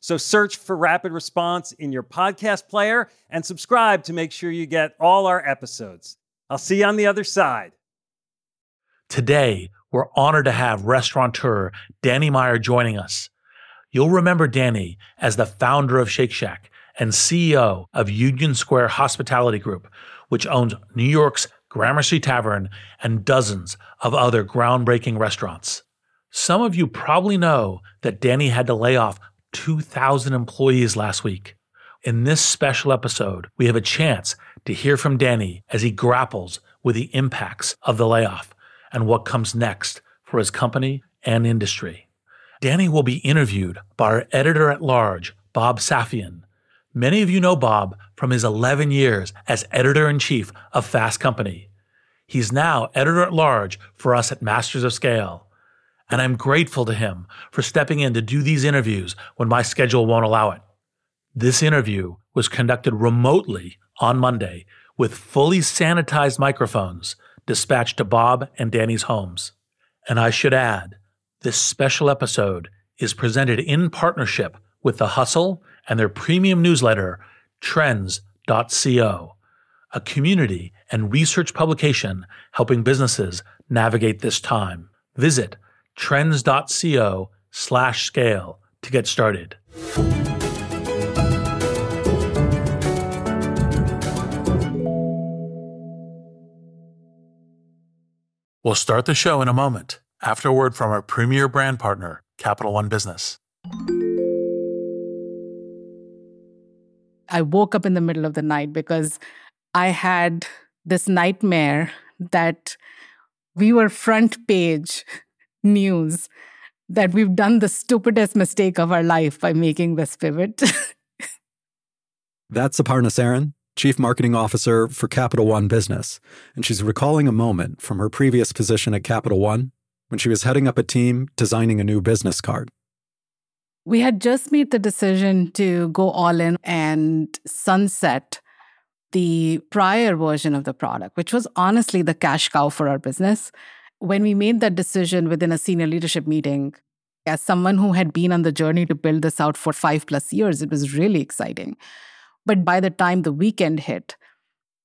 So search for Rapid Response in your podcast player and subscribe to make sure you get all our episodes. I'll see you on the other side. Today, we're honored to have restaurateur Danny Meyer joining us. You'll remember Danny as the founder of Shake Shack and CEO of Union Square Hospitality Group, which owns New York's Gramercy Tavern and dozens of other groundbreaking restaurants. Some of you probably know that Danny had to lay off 2,000 employees last week. In this special episode, we have a chance to hear from Danny as he grapples with the impacts of the layoff and what comes next for his company and industry. Danny will be interviewed by our editor at large, Bob Safian. Many of you know Bob from his 11 years as editor in chief of Fast Company. He's now editor at large for us at Masters of Scale and I'm grateful to him for stepping in to do these interviews when my schedule won't allow it. This interview was conducted remotely on Monday with fully sanitized microphones dispatched to Bob and Danny's homes. And I should add, this special episode is presented in partnership with The Hustle and their premium newsletter, Trends.co, a community and research publication helping businesses navigate this time. Visit trends.co slash scale to get started. We'll start the show in a moment after a word from our premier brand partner, Capital One Business. I woke up in the middle of the night because I had this nightmare that we were front page news that we've done the stupidest mistake of our life by making this pivot. That's Aparna Saran, Chief Marketing Officer for Capital One Business, and she's recalling a moment from her previous position at Capital One when she was heading up a team designing a new business card. We had just made the decision to go all in and sunset the prior version of the product, which was honestly the cash cow for our business when we made that decision within a senior leadership meeting, as someone who had been on the journey to build this out for five plus years, it was really exciting. But by the time the weekend hit,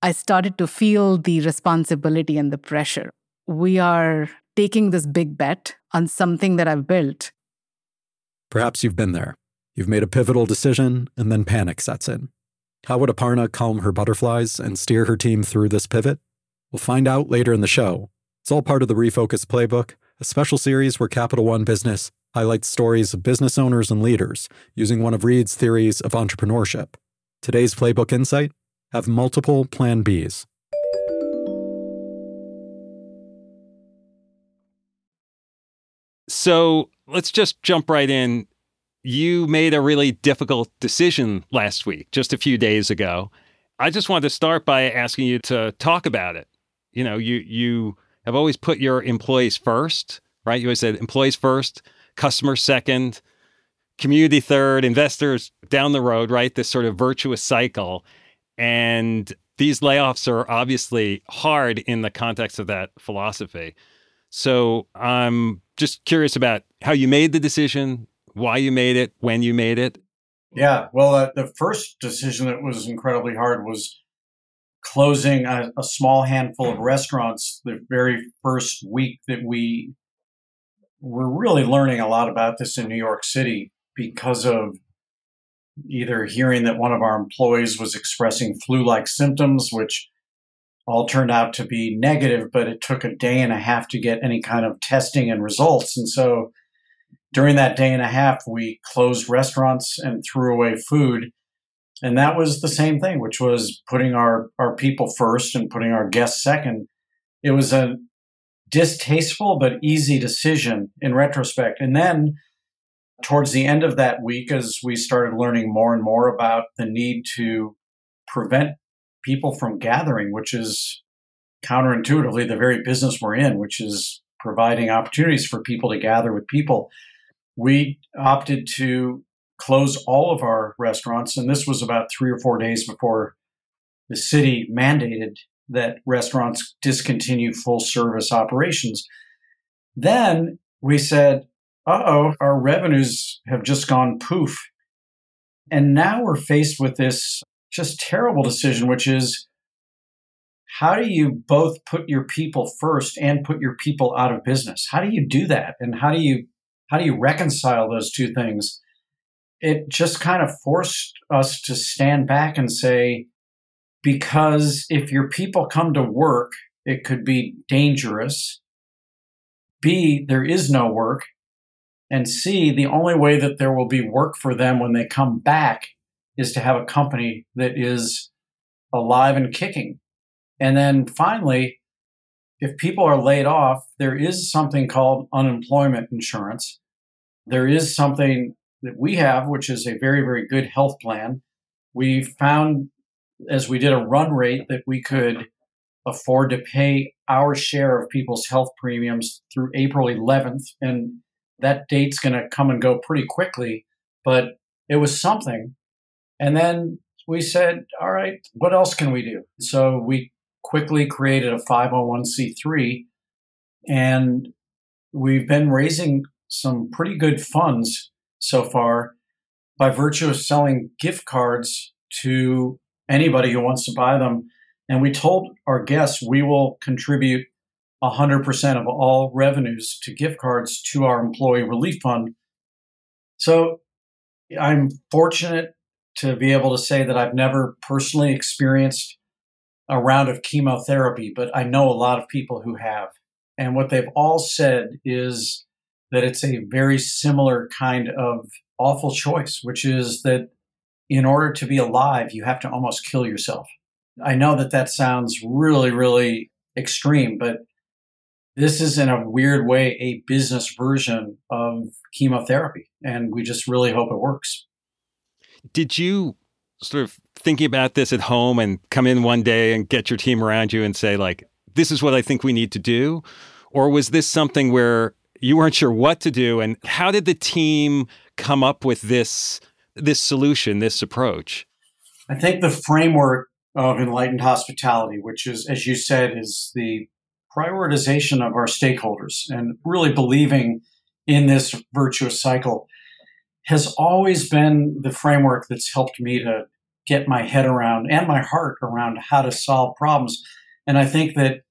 I started to feel the responsibility and the pressure. We are taking this big bet on something that I've built. Perhaps you've been there. You've made a pivotal decision, and then panic sets in. How would Aparna calm her butterflies and steer her team through this pivot? We'll find out later in the show it's all part of the Refocus Playbook, a special series where Capital One Business highlights stories of business owners and leaders using one of Reid's theories of entrepreneurship. Today's Playbook Insight have multiple Plan Bs. So let's just jump right in. You made a really difficult decision last week, just a few days ago. I just wanted to start by asking you to talk about it. You know, you you have always put your employees first, right? You always said employees first, customers second, community third, investors down the road, right? This sort of virtuous cycle. And these layoffs are obviously hard in the context of that philosophy. So I'm just curious about how you made the decision, why you made it, when you made it. Yeah, well, uh, the first decision that was incredibly hard was closing a, a, small handful of restaurants the very first week that we were really learning a lot about this in New York City because of either hearing that one of our employees was expressing flu like symptoms, which all turned out to be negative, but it took a day and a half to get any kind of testing and results. And so during that day and a half, we closed restaurants and threw away food and that was the same thing, which was putting our, our people first and putting our guests second. It was a distasteful but easy decision in retrospect. And then towards the end of that week, as we started learning more and more about the need to prevent people from gathering, which is counterintuitively the very business we're in, which is providing opportunities for people to gather with people. We opted to close all of our restaurants, and this was about three or four days before the city mandated that restaurants discontinue full service operations. Then we said, uh oh, our revenues have just gone poof. And now we're faced with this just terrible decision, which is how do you both put your people first and put your people out of business? How do you do that? And how do you how do you reconcile those two things? It just kind of forced us to stand back and say, because if your people come to work, it could be dangerous. B, there is no work. And C, the only way that there will be work for them when they come back is to have a company that is alive and kicking. And then finally, if people are laid off, there is something called unemployment insurance. There is something that we have, which is a very, very good health plan. We found as we did a run rate that we could afford to pay our share of people's health premiums through April 11th. And that date's going to come and go pretty quickly, but it was something. And then we said, all right, what else can we do? So we quickly created a 501c3 and we've been raising some pretty good funds so far by virtue of selling gift cards to anybody who wants to buy them. And we told our guests we will contribute 100% of all revenues to gift cards to our employee relief fund. So I'm fortunate to be able to say that I've never personally experienced a round of chemotherapy, but I know a lot of people who have. And what they've all said is that it's a very similar kind of awful choice, which is that in order to be alive, you have to almost kill yourself. I know that that sounds really, really extreme, but this is in a weird way a business version of chemotherapy. And we just really hope it works. Did you sort of thinking about this at home and come in one day and get your team around you and say, like, this is what I think we need to do? Or was this something where you weren't sure what to do? And how did the team come up with this this solution, this approach? I think the framework of enlightened hospitality, which is, as you said, is the prioritization of our stakeholders and really believing in this virtuous cycle has always been the framework that's helped me to get my head around and my heart around how to solve problems. And I think that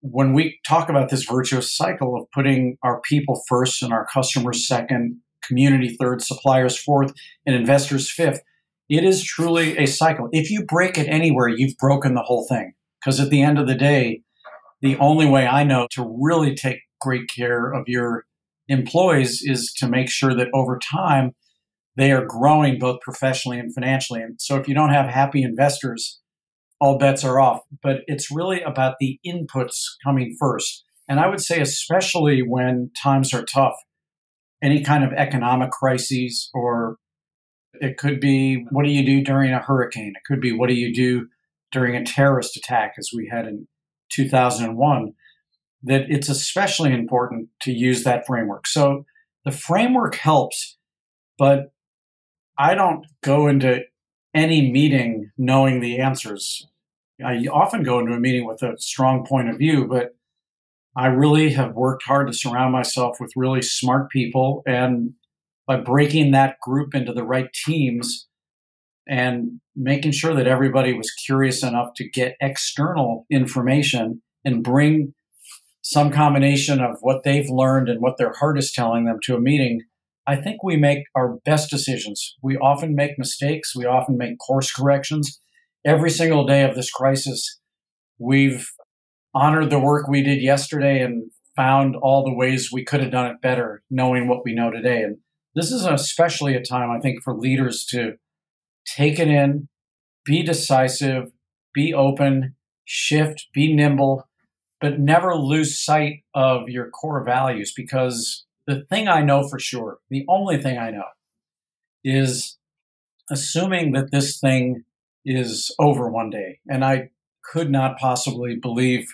when we talk about this virtuous cycle of putting our people first and our customers second, community third, suppliers fourth, and investors fifth, it is truly a cycle. If you break it anywhere, you've broken the whole thing. Because at the end of the day, the only way I know to really take great care of your employees is to make sure that over time they are growing both professionally and financially. And so if you don't have happy investors, all bets are off. But it's really about the inputs coming first. And I would say, especially when times are tough, any kind of economic crises, or it could be what do you do during a hurricane? It could be what do you do during a terrorist attack, as we had in 2001. That it's especially important to use that framework. So the framework helps, but I don't go into any meeting knowing the answers. I often go into a meeting with a strong point of view, but I really have worked hard to surround myself with really smart people. And by breaking that group into the right teams and making sure that everybody was curious enough to get external information and bring some combination of what they've learned and what their heart is telling them to a meeting, I think we make our best decisions. We often make mistakes, we often make course corrections. Every single day of this crisis, we've honored the work we did yesterday and found all the ways we could have done it better, knowing what we know today. And this is especially a time, I think, for leaders to take it in, be decisive, be open, shift, be nimble, but never lose sight of your core values because the thing I know for sure, the only thing I know, is assuming that this thing is over one day. And I could not possibly believe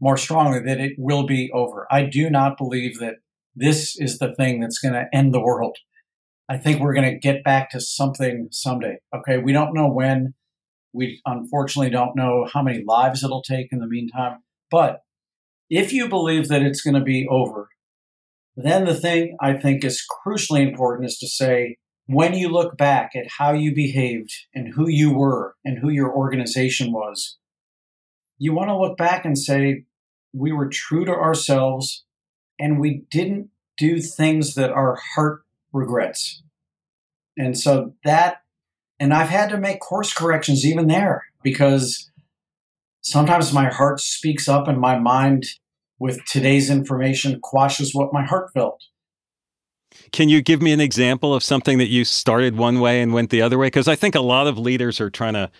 more strongly that it will be over. I do not believe that this is the thing that's going to end the world. I think we're going to get back to something someday. Okay. We don't know when. We unfortunately don't know how many lives it'll take in the meantime. But if you believe that it's going to be over, then the thing I think is crucially important is to say, when you look back at how you behaved and who you were and who your organization was, you want to look back and say, we were true to ourselves and we didn't do things that our heart regrets. And so that, and I've had to make course corrections even there because sometimes my heart speaks up and my mind with today's information quashes what my heart felt. Can you give me an example of something that you started one way and went the other way? Because I think a lot of leaders are trying to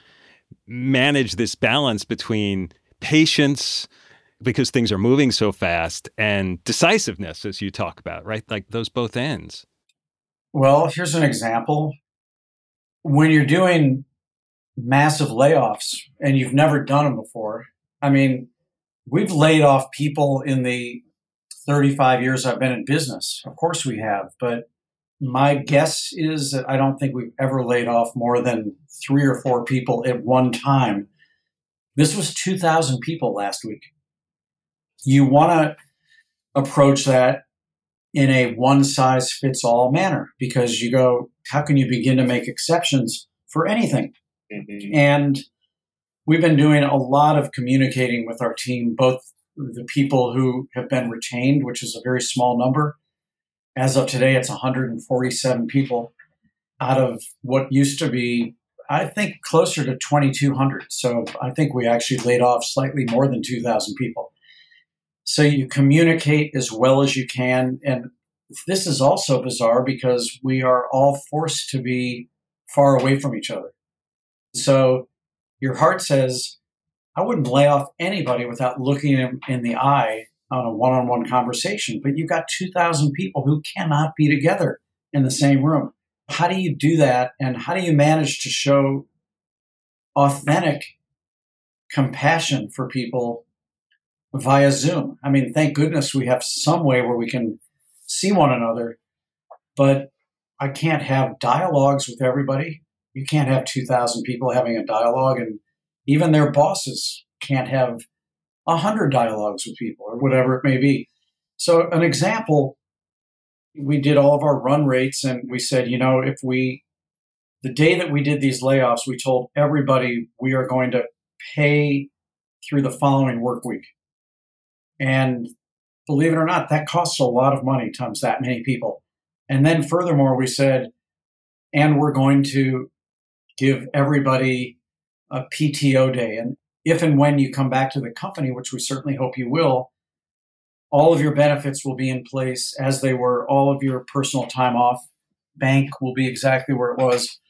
manage this balance between patience, because things are moving so fast, and decisiveness, as you talk about, right? Like those both ends. Well, here's an example. When you're doing massive layoffs and you've never done them before, I mean, we've laid off people in the 35 years I've been in business. Of course we have, but my guess is that I don't think we've ever laid off more than three or four people at one time. This was 2,000 people last week. You want to approach that in a one size fits all manner because you go, how can you begin to make exceptions for anything? Mm-hmm. And we've been doing a lot of communicating with our team, both the people who have been retained, which is a very small number. As of today, it's 147 people out of what used to be, I think, closer to 2,200. So I think we actually laid off slightly more than 2,000 people. So you communicate as well as you can. And this is also bizarre because we are all forced to be far away from each other. So your heart says, I wouldn't lay off anybody without looking them in the eye on a one on one conversation. But you've got 2,000 people who cannot be together in the same room. How do you do that? And how do you manage to show authentic compassion for people via Zoom? I mean, thank goodness we have some way where we can see one another, but I can't have dialogues with everybody. You can't have 2,000 people having a dialogue and even their bosses can't have a hundred dialogues with people or whatever it may be. So an example, we did all of our run rates and we said, you know, if we, the day that we did these layoffs, we told everybody we are going to pay through the following work week. And believe it or not, that costs a lot of money times that many people. And then furthermore, we said, and we're going to give everybody a PTO day. And if and when you come back to the company, which we certainly hope you will, all of your benefits will be in place as they were. All of your personal time off bank will be exactly where it was.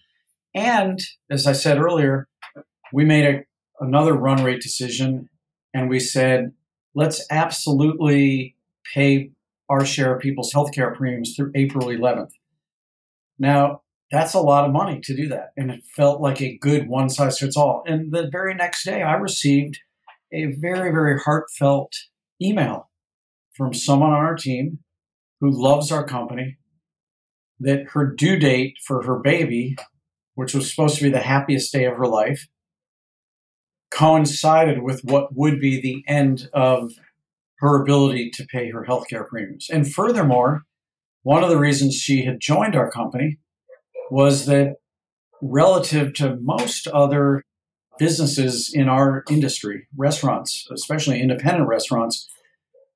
And as I said earlier, we made a, another run rate decision and we said, let's absolutely pay our share of people's healthcare premiums through April 11th. Now, that's a lot of money to do that. And it felt like a good one size fits all. And the very next day, I received a very, very heartfelt email from someone on our team who loves our company that her due date for her baby, which was supposed to be the happiest day of her life, coincided with what would be the end of her ability to pay her healthcare premiums. And furthermore, one of the reasons she had joined our company was that relative to most other businesses in our industry, restaurants, especially independent restaurants,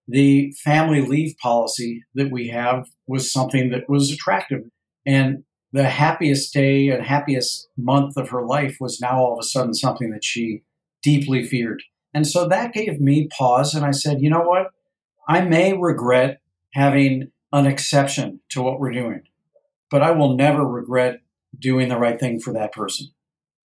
the family leave policy that we have was something that was attractive. And the happiest day and happiest month of her life was now all of a sudden something that she deeply feared. And so that gave me pause. And I said, you know what? I may regret having an exception to what we're doing but I will never regret doing the right thing for that person.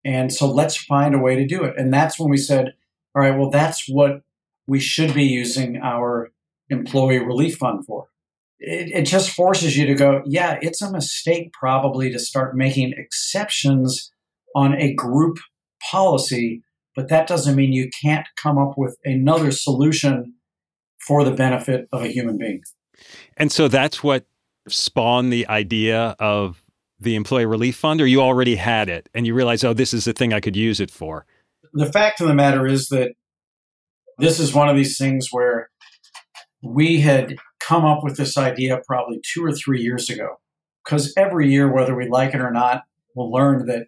And so let's find a way to do it. And that's when we said, all right, well, that's what we should be using our employee relief fund for. It, it just forces you to go, yeah, it's a mistake probably to start making exceptions on a group policy, but that doesn't mean you can't come up with another solution for the benefit of a human being. And so that's what spawned the idea of the employee relief fund, or you already had it and you realize, oh, this is the thing I could use it for? The fact of the matter is that this is one of these things where we had come up with this idea probably two or three years ago. Because every year, whether we like it or not, we'll learn that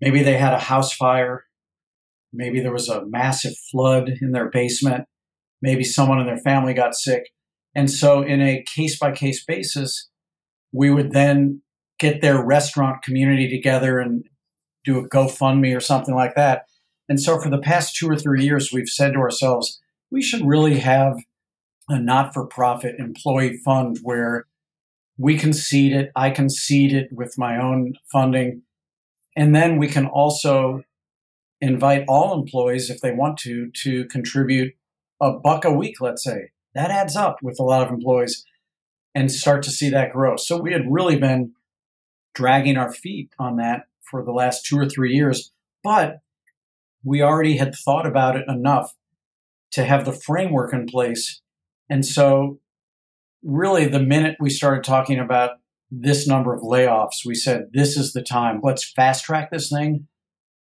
maybe they had a house fire, maybe there was a massive flood in their basement, maybe someone in their family got sick. And so, in a case by case basis, we would then get their restaurant community together and do a GoFundMe or something like that. And so, for the past two or three years, we've said to ourselves, we should really have a not for profit employee fund where we can seed it, I can seed it with my own funding. And then we can also invite all employees, if they want to, to contribute a buck a week, let's say. That adds up with a lot of employees and start to see that grow. So we had really been dragging our feet on that for the last two or three years, but we already had thought about it enough to have the framework in place. And so, really, the minute we started talking about this number of layoffs, we said, this is the time. Let's fast track this thing.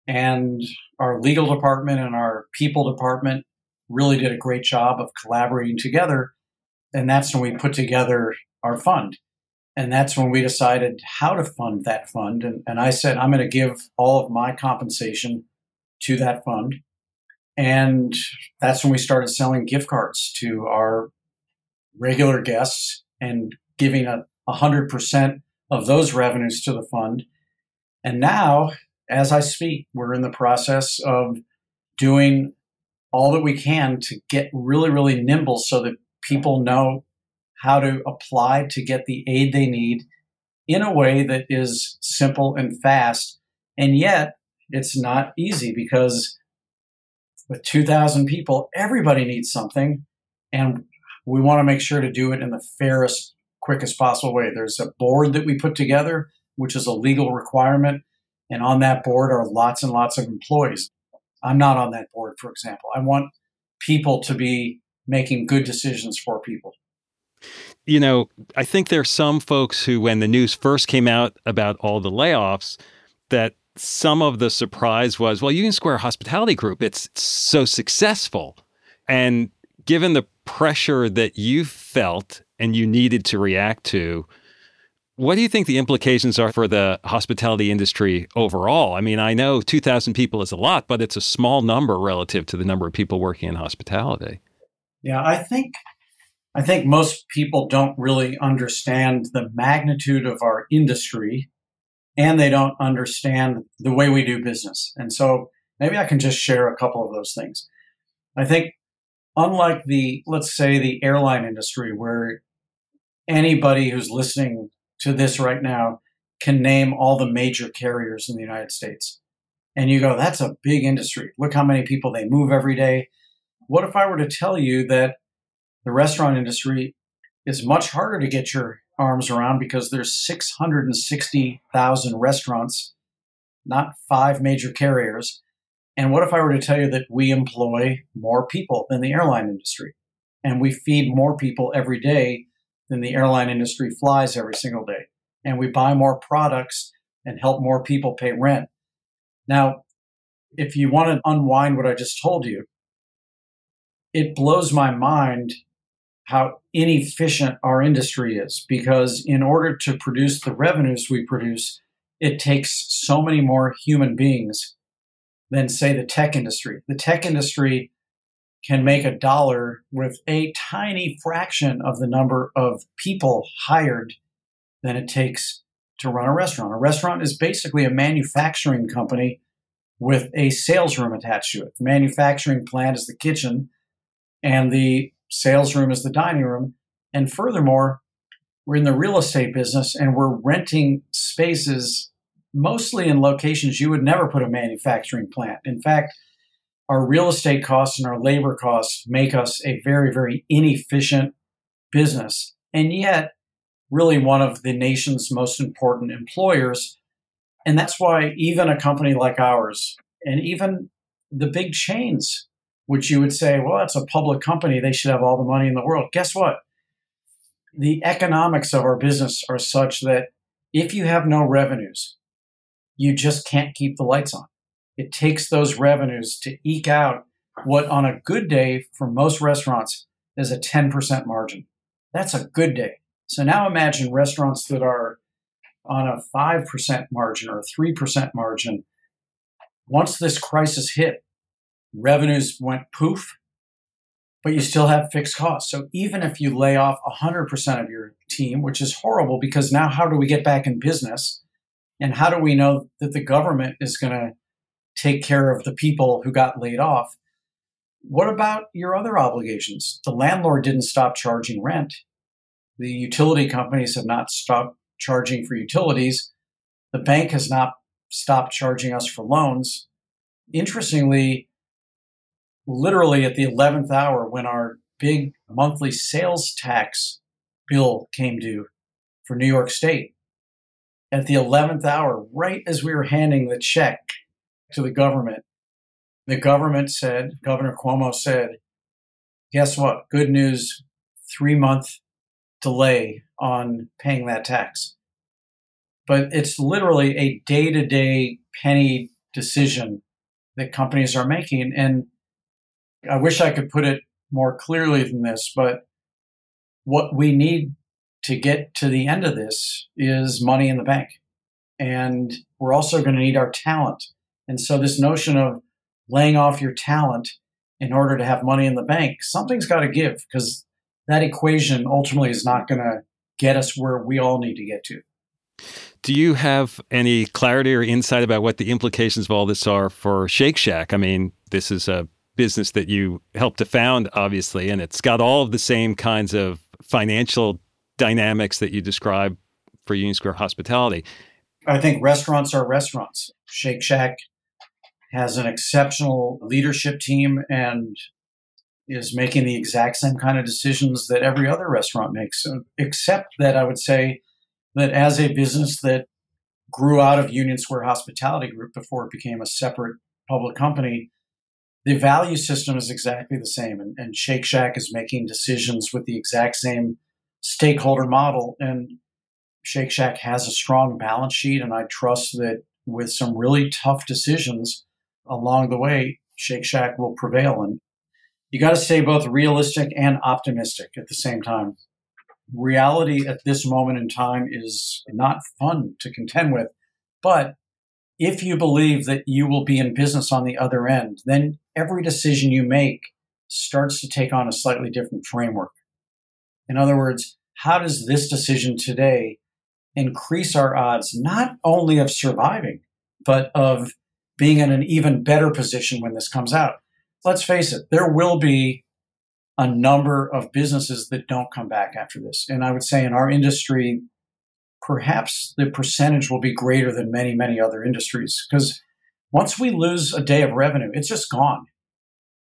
And our legal department and our people department really did a great job of collaborating together. And that's when we put together our fund. And that's when we decided how to fund that fund. And, and I said, I'm going to give all of my compensation to that fund. And that's when we started selling gift cards to our regular guests and giving a, 100% of those revenues to the fund. And now, as I speak, we're in the process of doing all that we can to get really, really nimble so that people know how to apply to get the aid they need in a way that is simple and fast. And yet, it's not easy because with 2,000 people, everybody needs something. And we want to make sure to do it in the fairest, quickest possible way. There's a board that we put together, which is a legal requirement. And on that board are lots and lots of employees. I'm not on that board, for example. I want people to be making good decisions for people. You know, I think there are some folks who, when the news first came out about all the layoffs, that some of the surprise was, well, Union Square Hospitality Group, it's so successful. And given the pressure that you felt and you needed to react to, what do you think the implications are for the hospitality industry overall? I mean, I know 2,000 people is a lot, but it's a small number relative to the number of people working in hospitality. Yeah, I think I think most people don't really understand the magnitude of our industry and they don't understand the way we do business. And so maybe I can just share a couple of those things. I think unlike the, let's say, the airline industry, where anybody who's listening to this right now can name all the major carriers in the United States. And you go, that's a big industry. Look how many people they move every day. What if I were to tell you that the restaurant industry is much harder to get your arms around because there's 660,000 restaurants, not five major carriers. And what if I were to tell you that we employ more people than the airline industry and we feed more people every day than the airline industry flies every single day and we buy more products and help more people pay rent. Now, if you want to unwind what I just told you, it blows my mind how inefficient our industry is because in order to produce the revenues we produce, it takes so many more human beings than, say, the tech industry. The tech industry can make a dollar with a tiny fraction of the number of people hired than it takes to run a restaurant. A restaurant is basically a manufacturing company with a sales room attached to it. The manufacturing plant is the kitchen, and the sales room is the dining room. And furthermore, we're in the real estate business and we're renting spaces mostly in locations you would never put a manufacturing plant. In fact, our real estate costs and our labor costs make us a very, very inefficient business. And yet, really one of the nation's most important employers. And that's why even a company like ours, and even the big chains, which you would say, well, that's a public company. They should have all the money in the world. Guess what? The economics of our business are such that if you have no revenues, you just can't keep the lights on. It takes those revenues to eke out what on a good day for most restaurants is a 10% margin. That's a good day. So now imagine restaurants that are on a 5% margin or a 3% margin. Once this crisis hit, revenues went poof, but you still have fixed costs. So even if you lay off 100% of your team, which is horrible because now how do we get back in business? And how do we know that the government is going to take care of the people who got laid off? What about your other obligations? The landlord didn't stop charging rent. The utility companies have not stopped charging for utilities. The bank has not stopped charging us for loans. Interestingly, literally at the 11th hour, when our big monthly sales tax bill came due for New York State, at the 11th hour, right as we were handing the check to the government, the government said, Governor Cuomo said, guess what? Good news, three month delay on paying that tax. But it's literally a day to day penny decision that companies are making. And I wish I could put it more clearly than this, but what we need to get to the end of this is money in the bank. And we're also going to need our talent. And so, this notion of laying off your talent in order to have money in the bank, something's got to give because that equation ultimately is not going to get us where we all need to get to. Do you have any clarity or insight about what the implications of all this are for Shake Shack? I mean, this is a business that you helped to found, obviously, and it's got all of the same kinds of financial dynamics that you describe for Union Square Hospitality. I think restaurants are restaurants. Shake Shack has an exceptional leadership team and is making the exact same kind of decisions that every other restaurant makes, uh, except that I would say that as a business that grew out of Union Square Hospitality Group before it became a separate public company, the value system is exactly the same. And, and Shake Shack is making decisions with the exact same stakeholder model. And Shake Shack has a strong balance sheet. And I trust that with some really tough decisions along the way, Shake Shack will prevail. And you got to stay both realistic and optimistic at the same time. Reality at this moment in time is not fun to contend with, but if you believe that you will be in business on the other end, then every decision you make starts to take on a slightly different framework. In other words, how does this decision today increase our odds not only of surviving, but of being in an even better position when this comes out? let's face it, there will be a number of businesses that don't come back after this. And I would say in our industry, perhaps the percentage will be greater than many, many other industries. Because once we lose a day of revenue, it's just gone.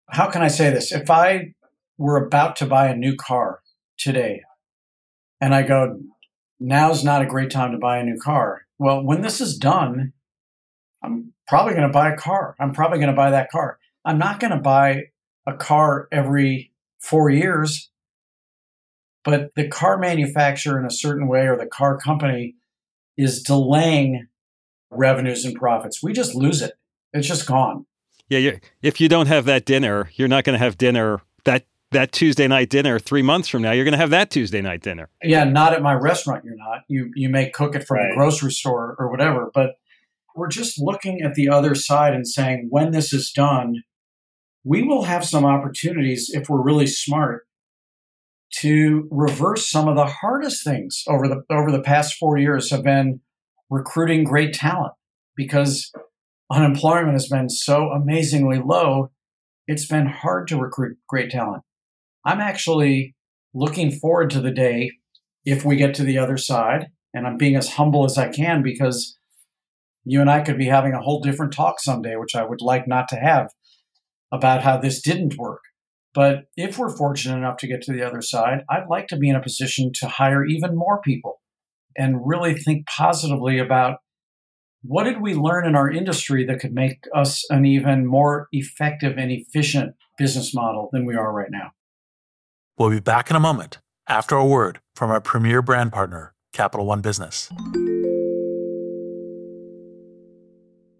How can I say this? If I were about to buy a new car today and I go, now's not a great time to buy a new car. Well, when this is done, I'm probably going to buy a car. I'm probably going to buy that car. I'm not going to buy a car every four years, but the car manufacturer in a certain way or the car company is delaying revenues and profits. We just lose it. It's just gone. Yeah, if you don't have that dinner, you're not going to have dinner that that Tuesday night dinner three months from now. You're going to have that Tuesday night dinner. Yeah, not at my restaurant. You're not. You you may cook it from right. the grocery store or whatever. But we're just looking at the other side and saying, when this is done, we will have some opportunities if we're really smart to reverse some of the hardest things over the over the past 4 years have been recruiting great talent because unemployment has been so amazingly low it's been hard to recruit great talent. I'm actually looking forward to the day if we get to the other side and i'm being as humble as i can because you and i could be having a whole different talk someday which i would like not to have about how this didn't work. But if we're fortunate enough to get to the other side, I'd like to be in a position to hire even more people and really think positively about what did we learn in our industry that could make us an even more effective and efficient business model than we are right now? We'll be back in a moment after a word from our premier brand partner, Capital One Business.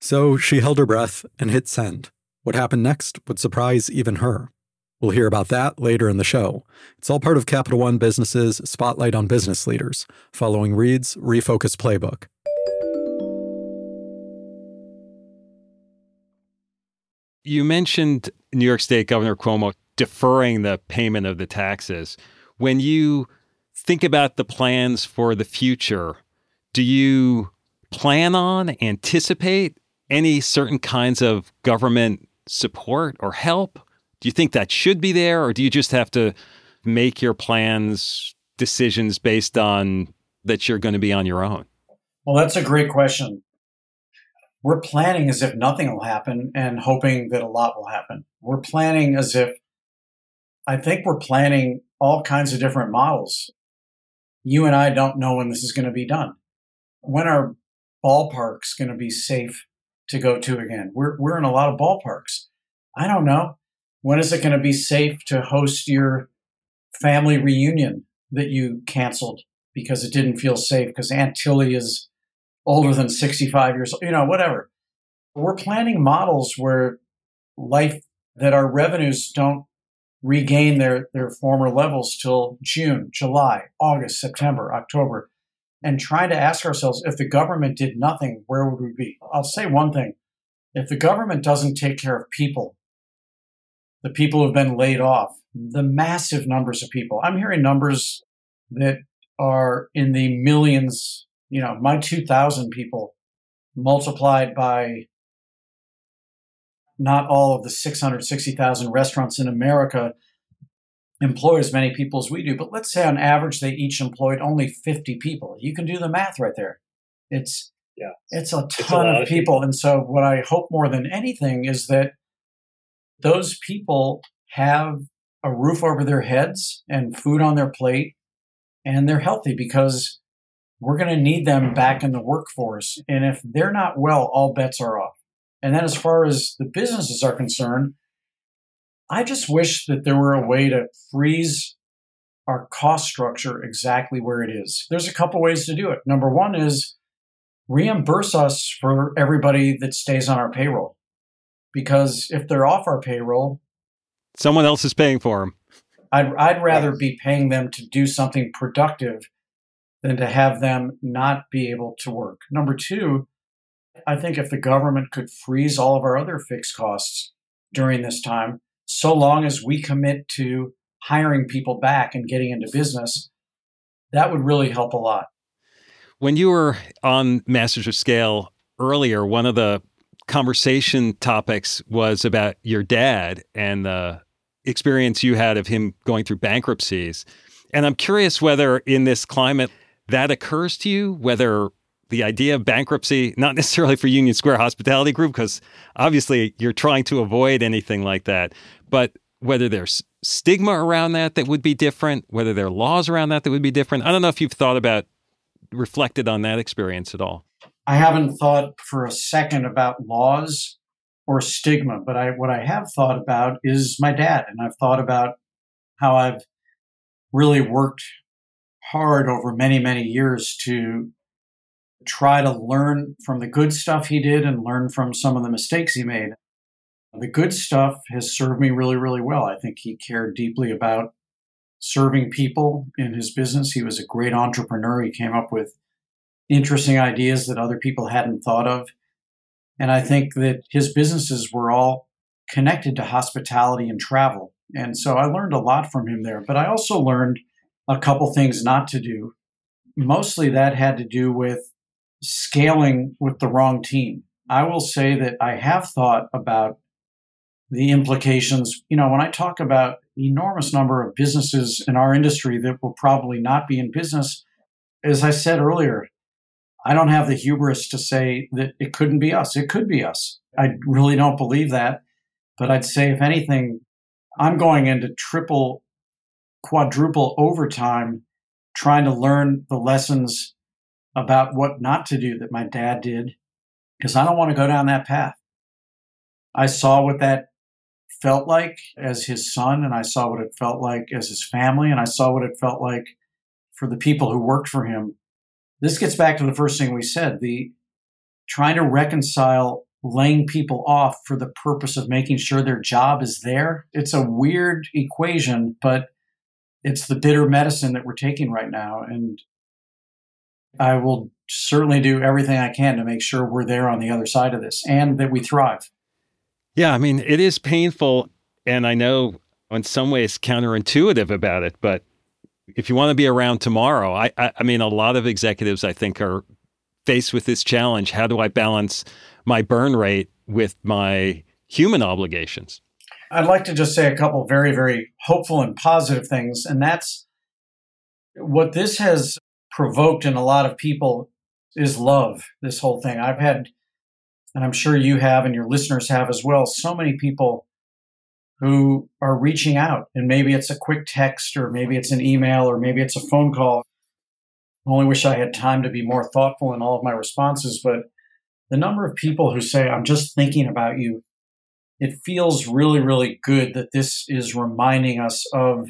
So she held her breath and hit send. What happened next would surprise even her. We'll hear about that later in the show. It's all part of Capital One Business's Spotlight on Business Leaders, following Reid's Refocus Playbook. You mentioned New York State Governor Cuomo deferring the payment of the taxes. When you think about the plans for the future, do you plan on, anticipate any certain kinds of government support or help? Do you think that should be there, or do you just have to make your plans, decisions based on that you're going to be on your own? Well, that's a great question. We're planning as if nothing will happen and hoping that a lot will happen. We're planning as if I think we're planning all kinds of different models. You and I don't know when this is going to be done. When are ballparks going to be safe to go to again. We're we're in a lot of ballparks. I don't know. When is it going to be safe to host your family reunion that you canceled because it didn't feel safe because Aunt Tilly is older than 65 years old, you know, whatever. We're planning models where life that our revenues don't regain their, their former levels till June, July, August, September, October and trying to ask ourselves if the government did nothing, where would we be? I'll say one thing. If the government doesn't take care of people, the people who've been laid off, the massive numbers of people, I'm hearing numbers that are in the millions, you know, my 2,000 people multiplied by not all of the 660,000 restaurants in America employ as many people as we do, but let's say on average they each employed only 50 people. You can do the math right there. It's yeah. It's a ton it's a of, of people. people. And so what I hope more than anything is that those people have a roof over their heads and food on their plate and they're healthy because we're going to need them back in the workforce. And if they're not well, all bets are off. And then as far as the businesses are concerned, I just wish that there were a way to freeze our cost structure exactly where it is. There's a couple ways to do it. Number one is reimburse us for everybody that stays on our payroll. Because if they're off our payroll, someone else is paying for them. I'd, I'd rather be paying them to do something productive than to have them not be able to work. Number two, I think if the government could freeze all of our other fixed costs during this time, so long as we commit to hiring people back and getting into business, that would really help a lot. When you were on Masters of Scale earlier, one of the conversation topics was about your dad and the experience you had of him going through bankruptcies. And I'm curious whether in this climate that occurs to you, whether the idea of bankruptcy, not necessarily for Union Square Hospitality Group, because obviously you're trying to avoid anything like that, but whether there's stigma around that that would be different, whether there are laws around that that would be different. I don't know if you've thought about, reflected on that experience at all. I haven't thought for a second about laws or stigma, but I, what I have thought about is my dad. And I've thought about how I've really worked hard over many, many years to try to learn from the good stuff he did and learn from some of the mistakes he made. The good stuff has served me really, really well. I think he cared deeply about serving people in his business. He was a great entrepreneur. He came up with interesting ideas that other people hadn't thought of. And I think that his businesses were all connected to hospitality and travel. And so I learned a lot from him there. But I also learned a couple things not to do. Mostly that had to do with scaling with the wrong team. I will say that I have thought about the implications. You know, when I talk about enormous number of businesses in our industry that will probably not be in business, as I said earlier, I don't have the hubris to say that it couldn't be us. It could be us. I really don't believe that. But I'd say, if anything, I'm going into triple, quadruple overtime trying to learn the lessons about what not to do that my dad did because I don't want to go down that path. I saw what that felt like as his son, and I saw what it felt like as his family, and I saw what it felt like for the people who worked for him. This gets back to the first thing we said the trying to reconcile laying people off for the purpose of making sure their job is there. It's a weird equation, but it's the bitter medicine that we're taking right now. And I will certainly do everything I can to make sure we're there on the other side of this and that we thrive. Yeah, I mean, it is painful. And I know in some ways counterintuitive about it, but if you want to be around tomorrow, I, I, I mean, a lot of executives, I think, are faced with this challenge. How do I balance my burn rate with my human obligations? I'd like to just say a couple very, very hopeful and positive things. And that's what this has provoked in a lot of people is love, this whole thing. I've had, and I'm sure you have, and your listeners have as well, so many people who are reaching out. And maybe it's a quick text, or maybe it's an email, or maybe it's a phone call. I only wish I had time to be more thoughtful in all of my responses. But the number of people who say, I'm just thinking about you, it feels really, really good that this is reminding us of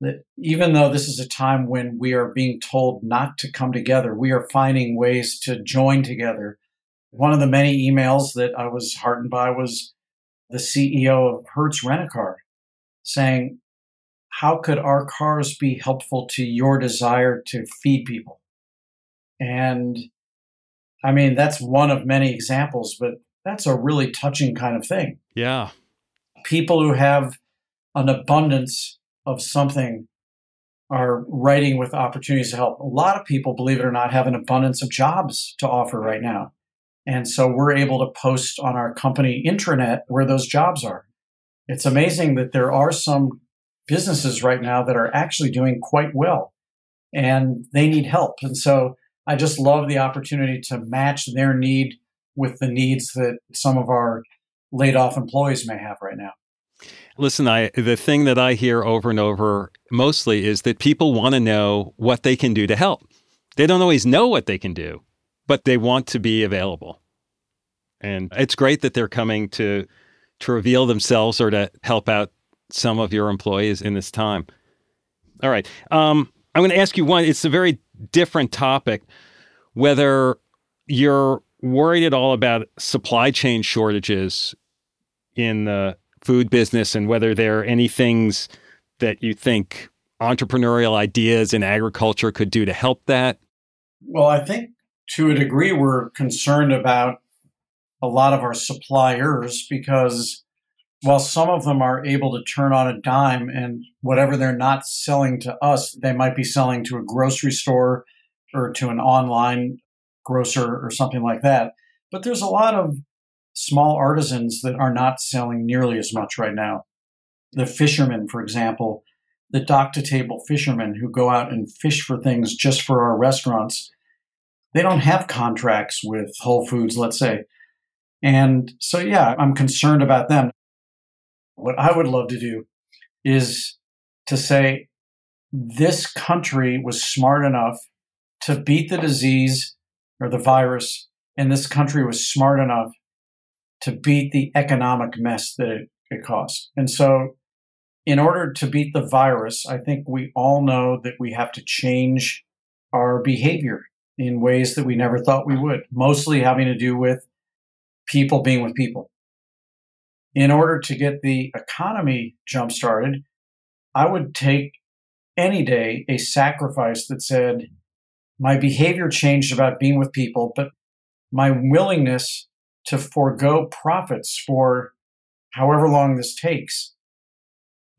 that even though this is a time when we are being told not to come together, we are finding ways to join together. One of the many emails that I was heartened by was the CEO of Hertz Rent-A-Car saying, How could our cars be helpful to your desire to feed people? And I mean, that's one of many examples, but that's a really touching kind of thing. Yeah. People who have an abundance of something are writing with opportunities to help. A lot of people, believe it or not, have an abundance of jobs to offer right now. And so we're able to post on our company intranet where those jobs are. It's amazing that there are some businesses right now that are actually doing quite well and they need help. And so I just love the opportunity to match their need with the needs that some of our laid off employees may have right now. Listen, I the thing that I hear over and over mostly is that people want to know what they can do to help. They don't always know what they can do, but they want to be available. And it's great that they're coming to to reveal themselves or to help out some of your employees in this time. All right. Um, I'm going to ask you one. It's a very different topic. Whether you're worried at all about supply chain shortages in the food business and whether there are any things that you think entrepreneurial ideas in agriculture could do to help that? Well, I think to a degree we're concerned about a lot of our suppliers because while some of them are able to turn on a dime and whatever they're not selling to us, they might be selling to a grocery store or to an online grocer or something like that. But there's a lot of small artisans that are not selling nearly as much right now. The fishermen, for example, the dock to table fishermen who go out and fish for things just for our restaurants, they don't have contracts with Whole Foods, let's say. And so, yeah, I'm concerned about them. What I would love to do is to say this country was smart enough to beat the disease or the virus, and this country was smart enough to beat the economic mess that it, it caused. And so, in order to beat the virus, I think we all know that we have to change our behavior. in ways that we never thought we would, mostly having to do with people being with people. In order to get the economy jump started, I would take any day a sacrifice that said, my behavior changed about being with people, but my willingness to forego profits for however long this takes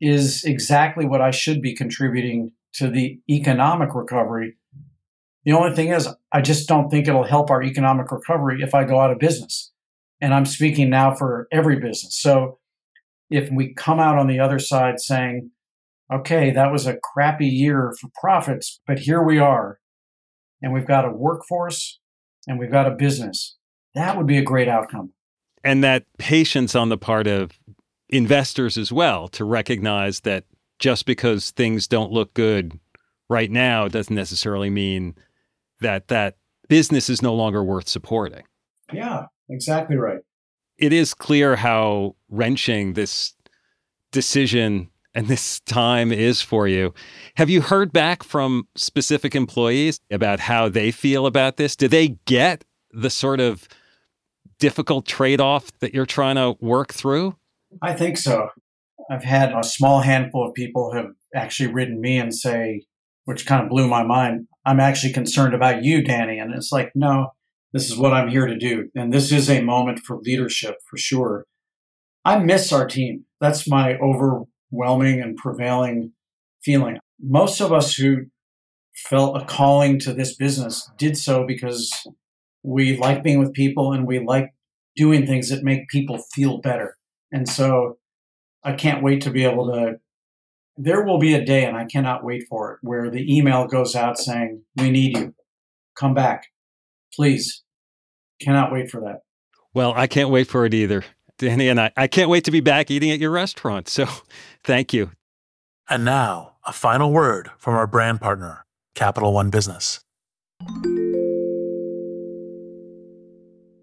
is exactly what I should be contributing to the economic recovery. The only thing is, I just don't think it'll help our economic recovery if I go out of business. And I'm speaking now for every business. So if we come out on the other side saying, okay, that was a crappy year for profits, but here we are, and we've got a workforce and we've got a business, that would be a great outcome. And that patience on the part of investors as well to recognize that just because things don't look good right now doesn't necessarily mean that that business is no longer worth supporting. Yeah, exactly right. It is clear how wrenching this decision and this time is for you. Have you heard back from specific employees about how they feel about this? Do they get the sort of difficult trade off that you're trying to work through? I think so. I've had a small handful of people have actually written me and say, which kind of blew my mind, I'm actually concerned about you, Danny. And it's like, no, this is what I'm here to do. And this is a moment for leadership for sure. I miss our team. That's my overwhelming and prevailing feeling. Most of us who felt a calling to this business did so because we like being with people and we like doing things that make people feel better. And so I can't wait to be able to. There will be a day, and I cannot wait for it, where the email goes out saying, We need you. Come back. Please. Cannot wait for that. Well, I can't wait for it either. Danny and I, I can't wait to be back eating at your restaurant. So thank you. And now, a final word from our brand partner, Capital One Business.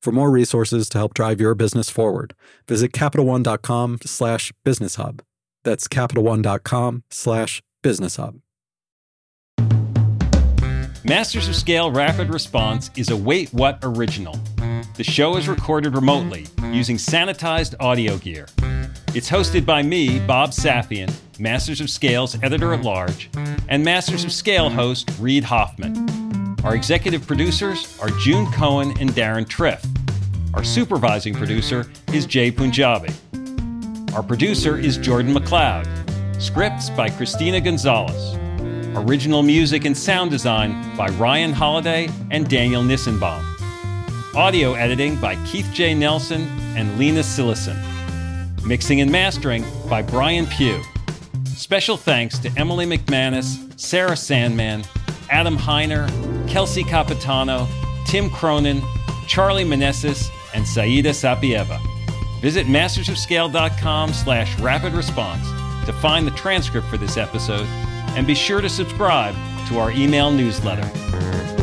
For more resources to help drive your business forward, visit CapitalOne.com slash business hub. That's CapitalOne.com slash business hub. Masters of Scale Rapid Response is a Wait What original. The show is recorded remotely using sanitized audio gear. It's hosted by me, Bob Safian, Masters of Scale's editor at large, and Masters of Scale host Reid Hoffman. Our executive producers are June Cohen and Deron Triff. Our supervising producer is Jay Punjabi. Our producer is Jordan McLeod. Scripts by Christina Gonzalez. Original music and sound design by Ryan Holladay and Daniel Nissenbaum. Audio editing by Keith J. Nelson and Lena Sillison. Mixing and mastering by Brian Pugh. Special thanks to Emily McManus, Sarah Sandman, Adam Heiner, Kelsey Capitano, Tim Cronin, Charlie Manessis, and Saida Sapieva. Visit mastersofscale.com slash rapid response to find the transcript for this episode and be sure to subscribe to our email newsletter.